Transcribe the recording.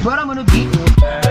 but I'm gonna beat you.